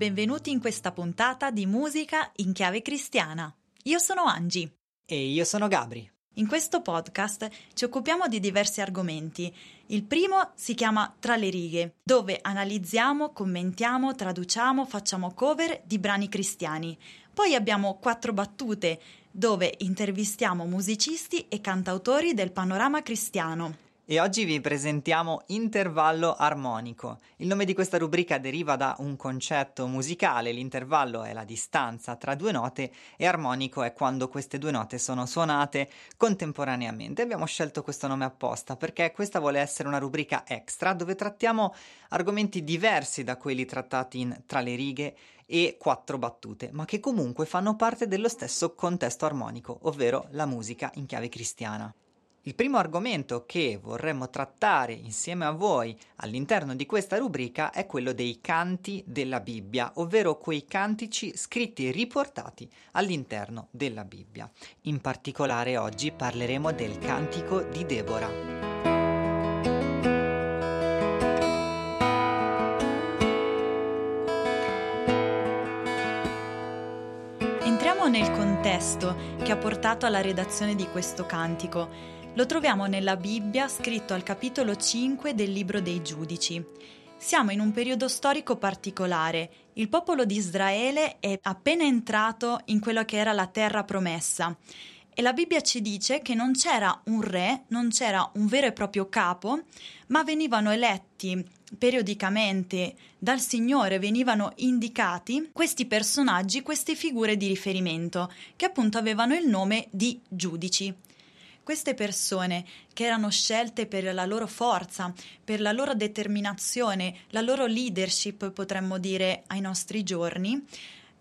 Benvenuti in questa puntata di musica in chiave cristiana. Io sono Angie. E io sono Gabri. In questo podcast ci occupiamo di diversi argomenti. Il primo si chiama Tra le righe, dove analizziamo, commentiamo, traduciamo, facciamo cover di brani cristiani. Poi abbiamo quattro battute, dove intervistiamo musicisti e cantautori del panorama cristiano e oggi vi presentiamo intervallo armonico. Il nome di questa rubrica deriva da un concetto musicale, l'intervallo è la distanza tra due note e armonico è quando queste due note sono suonate contemporaneamente. Abbiamo scelto questo nome apposta perché questa vuole essere una rubrica extra dove trattiamo argomenti diversi da quelli trattati in Tra le righe e quattro battute, ma che comunque fanno parte dello stesso contesto armonico, ovvero la musica in chiave cristiana. Il primo argomento che vorremmo trattare insieme a voi all'interno di questa rubrica è quello dei canti della Bibbia, ovvero quei cantici scritti e riportati all'interno della Bibbia. In particolare oggi parleremo del cantico di Deborah. Contesto che ha portato alla redazione di questo cantico. Lo troviamo nella Bibbia scritto al capitolo 5 del libro dei giudici. Siamo in un periodo storico particolare. Il popolo di Israele è appena entrato in quello che era la terra promessa. E la Bibbia ci dice che non c'era un re, non c'era un vero e proprio capo, ma venivano eletti periodicamente dal Signore, venivano indicati questi personaggi, queste figure di riferimento, che appunto avevano il nome di giudici. Queste persone che erano scelte per la loro forza, per la loro determinazione, la loro leadership, potremmo dire, ai nostri giorni,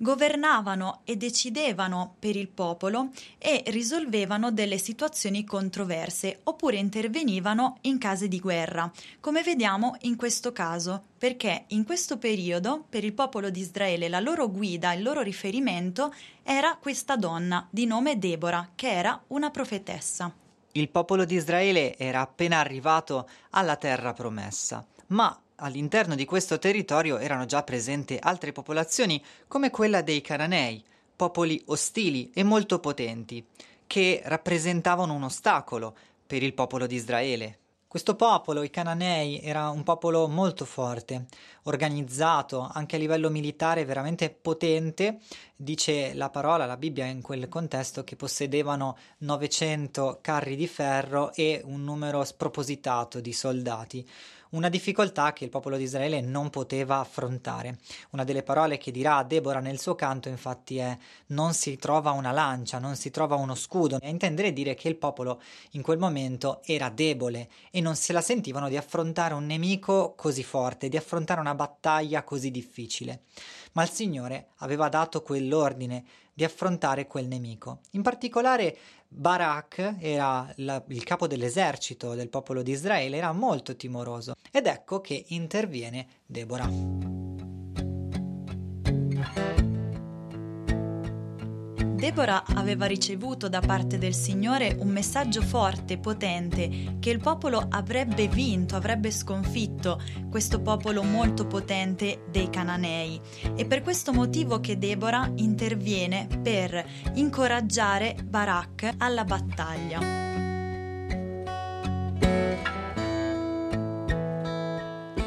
governavano e decidevano per il popolo e risolvevano delle situazioni controverse oppure intervenivano in case di guerra, come vediamo in questo caso, perché in questo periodo per il popolo di Israele la loro guida, il loro riferimento era questa donna di nome Deborah, che era una profetessa. Il popolo di Israele era appena arrivato alla terra promessa, ma all'interno di questo territorio erano già presenti altre popolazioni come quella dei Cananei, popoli ostili e molto potenti, che rappresentavano un ostacolo per il popolo di Israele. Questo popolo, i Cananei, era un popolo molto forte, organizzato anche a livello militare veramente potente. Dice la parola, la Bibbia in quel contesto, che possedevano 900 carri di ferro e un numero spropositato di soldati una difficoltà che il popolo di Israele non poteva affrontare. Una delle parole che dirà Deborah nel suo canto infatti è non si trova una lancia, non si trova uno scudo, a intendere dire che il popolo in quel momento era debole e non se la sentivano di affrontare un nemico così forte, di affrontare una battaglia così difficile. Ma il Signore aveva dato quell'ordine di affrontare quel nemico. In particolare Barak era la, il capo dell'esercito del popolo di Israele, era molto timoroso ed ecco che interviene Deborah. Deborah aveva ricevuto da parte del Signore un messaggio forte, potente, che il popolo avrebbe vinto, avrebbe sconfitto questo popolo molto potente dei Cananei. E per questo motivo che Deborah interviene per incoraggiare Barak alla battaglia.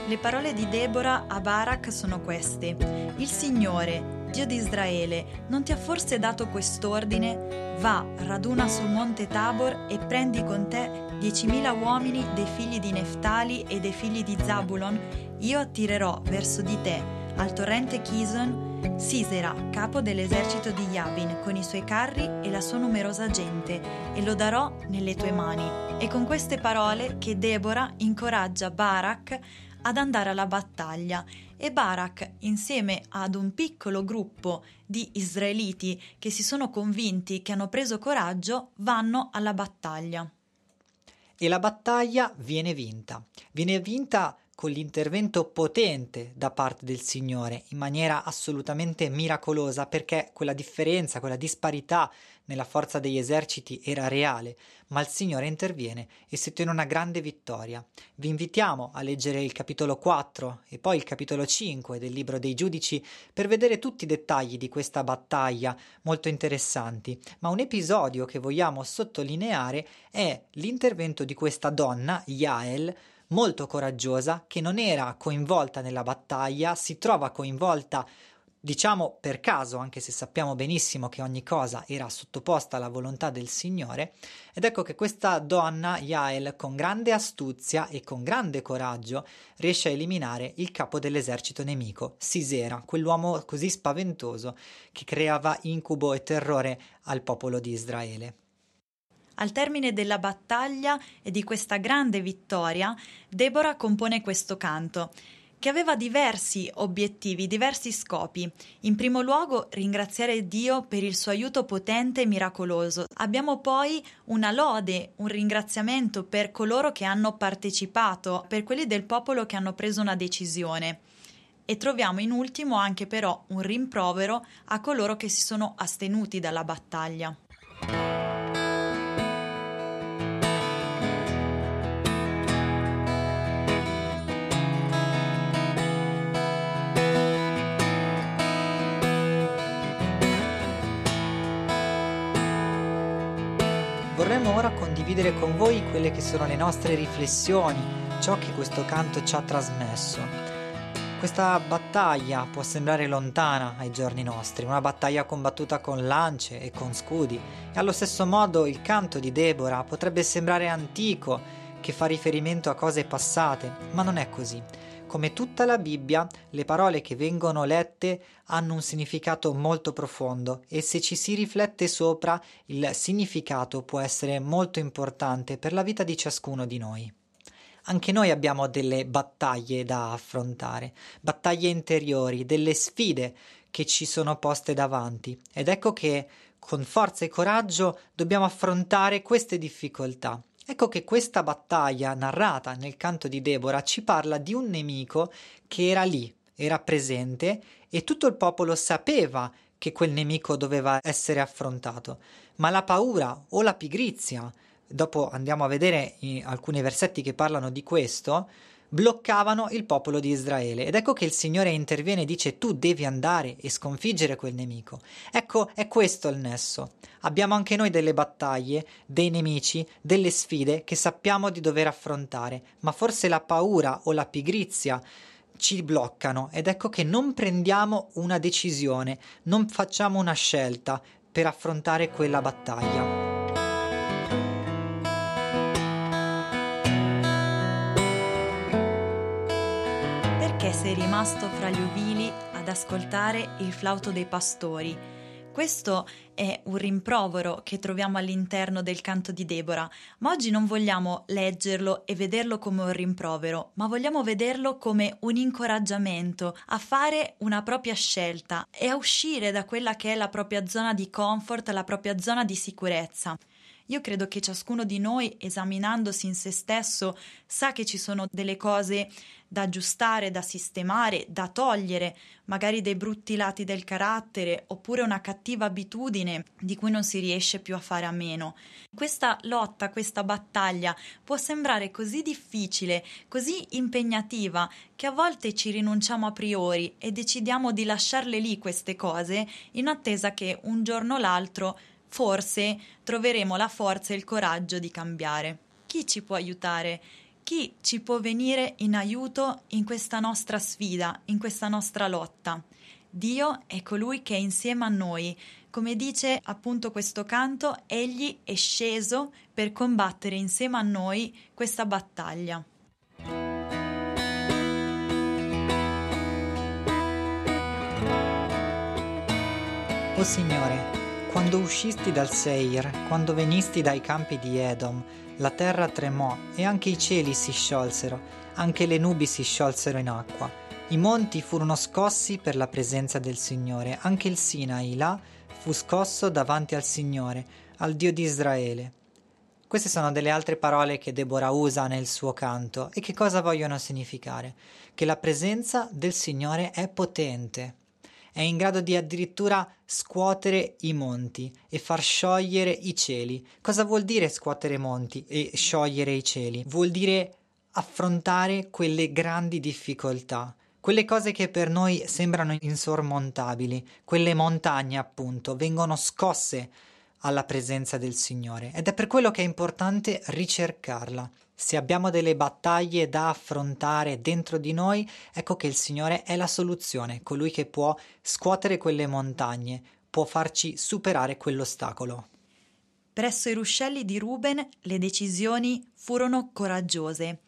Le parole di Deborah a Barak sono queste. Il Signore Dio di Israele, non ti ha forse dato quest'ordine? Va, raduna sul monte Tabor e prendi con te diecimila uomini dei figli di Neftali e dei figli di Zabulon. Io attirerò verso di te, al torrente Kison, Sisera, capo dell'esercito di Yabin, con i suoi carri e la sua numerosa gente, e lo darò nelle tue mani. E con queste parole che Deborah incoraggia Barak ad andare alla battaglia e Barak, insieme ad un piccolo gruppo di israeliti che si sono convinti che hanno preso coraggio, vanno alla battaglia. E la battaglia viene vinta. Viene vinta con l'intervento potente da parte del Signore in maniera assolutamente miracolosa perché quella differenza, quella disparità nella forza degli eserciti era reale, ma il Signore interviene e si ottiene una grande vittoria. Vi invitiamo a leggere il capitolo 4 e poi il capitolo 5 del libro dei giudici per vedere tutti i dettagli di questa battaglia molto interessanti, ma un episodio che vogliamo sottolineare è l'intervento di questa donna, Yael, molto coraggiosa, che non era coinvolta nella battaglia, si trova coinvolta diciamo per caso, anche se sappiamo benissimo che ogni cosa era sottoposta alla volontà del Signore, ed ecco che questa donna, Yael, con grande astuzia e con grande coraggio, riesce a eliminare il capo dell'esercito nemico, Sisera, quell'uomo così spaventoso che creava incubo e terrore al popolo di Israele. Al termine della battaglia e di questa grande vittoria, Deborah compone questo canto che aveva diversi obiettivi, diversi scopi. In primo luogo ringraziare Dio per il suo aiuto potente e miracoloso. Abbiamo poi una lode, un ringraziamento per coloro che hanno partecipato, per quelli del popolo che hanno preso una decisione. E troviamo in ultimo anche però un rimprovero a coloro che si sono astenuti dalla battaglia. Vorremmo ora condividere con voi quelle che sono le nostre riflessioni, ciò che questo canto ci ha trasmesso. Questa battaglia può sembrare lontana ai giorni nostri, una battaglia combattuta con lance e con scudi, e allo stesso modo il canto di Deborah potrebbe sembrare antico, che fa riferimento a cose passate, ma non è così. Come tutta la Bibbia, le parole che vengono lette hanno un significato molto profondo e se ci si riflette sopra, il significato può essere molto importante per la vita di ciascuno di noi. Anche noi abbiamo delle battaglie da affrontare, battaglie interiori, delle sfide che ci sono poste davanti ed ecco che con forza e coraggio dobbiamo affrontare queste difficoltà Ecco che questa battaglia narrata nel canto di Deborah ci parla di un nemico che era lì, era presente e tutto il popolo sapeva che quel nemico doveva essere affrontato, ma la paura o la pigrizia, dopo andiamo a vedere alcuni versetti che parlano di questo, bloccavano il popolo di Israele. Ed ecco che il Signore interviene e dice tu devi andare e sconfiggere quel nemico. Ecco, è questo il nesso. Abbiamo anche noi delle battaglie, dei nemici, delle sfide che sappiamo di dover affrontare, ma forse la paura o la pigrizia ci bloccano ed ecco che non prendiamo una decisione, non facciamo una scelta per affrontare quella battaglia. Sei rimasto fra gli uvili ad ascoltare il flauto dei pastori. Questo è un rimprovero che troviamo all'interno del canto di Deborah, ma oggi non vogliamo leggerlo e vederlo come un rimprovero, ma vogliamo vederlo come un incoraggiamento a fare una propria scelta e a uscire da quella che è la propria zona di comfort, la propria zona di sicurezza. Io credo che ciascuno di noi, esaminandosi in se stesso, sa che ci sono delle cose da aggiustare, da sistemare, da togliere, magari dei brutti lati del carattere oppure una cattiva abitudine di cui non si riesce più a fare a meno. Questa lotta, questa battaglia può sembrare così difficile, così impegnativa, che a volte ci rinunciamo a priori e decidiamo di lasciarle lì queste cose in attesa che un giorno o l'altro forse troveremo la forza e il coraggio di cambiare. Chi ci può aiutare? Chi ci può venire in aiuto in questa nostra sfida, in questa nostra lotta? Dio è colui che è insieme a noi. Come dice appunto questo canto, egli è sceso per combattere insieme a noi questa battaglia. O Signore, quando uscisti dal Seir, quando venisti dai campi di Edom, la terra tremò e anche i cieli si sciolsero, anche le nubi si sciolsero in acqua. I monti furono scossi per la presenza del Signore, anche il Sinai là fu scosso davanti al Signore, al Dio di Israele. Queste sono delle altre parole che Deborah usa nel suo canto e che cosa vogliono significare? Che la presenza del Signore è potente è in grado di addirittura scuotere i monti e far sciogliere i cieli. Cosa vuol dire scuotere monti e sciogliere i cieli? Vuol dire affrontare quelle grandi difficoltà, quelle cose che per noi sembrano insormontabili, quelle montagne appunto, vengono scosse alla presenza del Signore ed è per quello che è importante ricercarla. Se abbiamo delle battaglie da affrontare dentro di noi, ecco che il Signore è la soluzione, colui che può scuotere quelle montagne, può farci superare quell'ostacolo. Presso i ruscelli di Ruben le decisioni furono coraggiose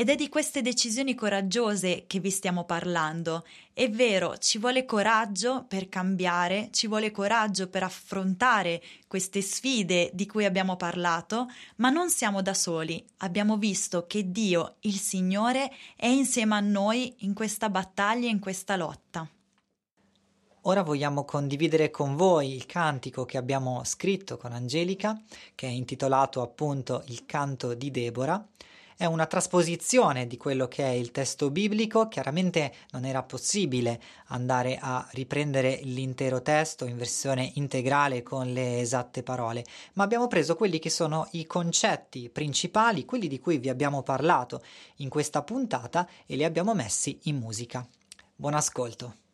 ed è di queste decisioni coraggiose che vi stiamo parlando. È vero, ci vuole coraggio per cambiare, ci vuole coraggio per affrontare queste sfide di cui abbiamo parlato, ma non siamo da soli. Abbiamo visto che Dio, il Signore, è insieme a noi in questa battaglia, in questa lotta. Ora vogliamo condividere con voi il cantico che abbiamo scritto con Angelica, che è intitolato appunto Il canto di Deborah è una trasposizione di quello che è il testo biblico, chiaramente non era possibile andare a riprendere l'intero testo in versione integrale con le esatte parole, ma abbiamo preso quelli che sono i concetti principali, quelli di cui vi abbiamo parlato in questa puntata e li abbiamo messi in musica. Buon ascolto.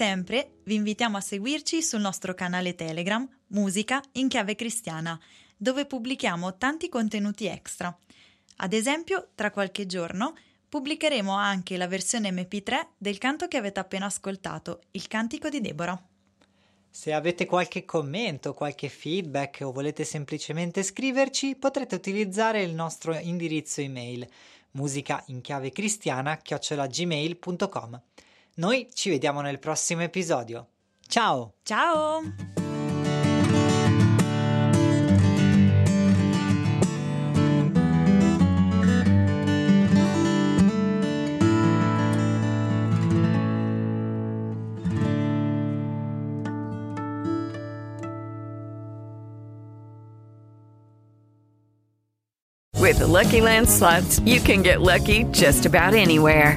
Sempre, vi invitiamo a seguirci sul nostro canale Telegram Musica in chiave cristiana, dove pubblichiamo tanti contenuti extra. Ad esempio, tra qualche giorno pubblicheremo anche la versione MP3 del canto che avete appena ascoltato, il cantico di Deborah. Se avete qualche commento, qualche feedback o volete semplicemente scriverci, potrete utilizzare il nostro indirizzo email musica in chiave cristiana. Noi ci vediamo nel prossimo episodio. Ciao! Ciao! With the Lucky Land slots, you can get lucky just about anywhere.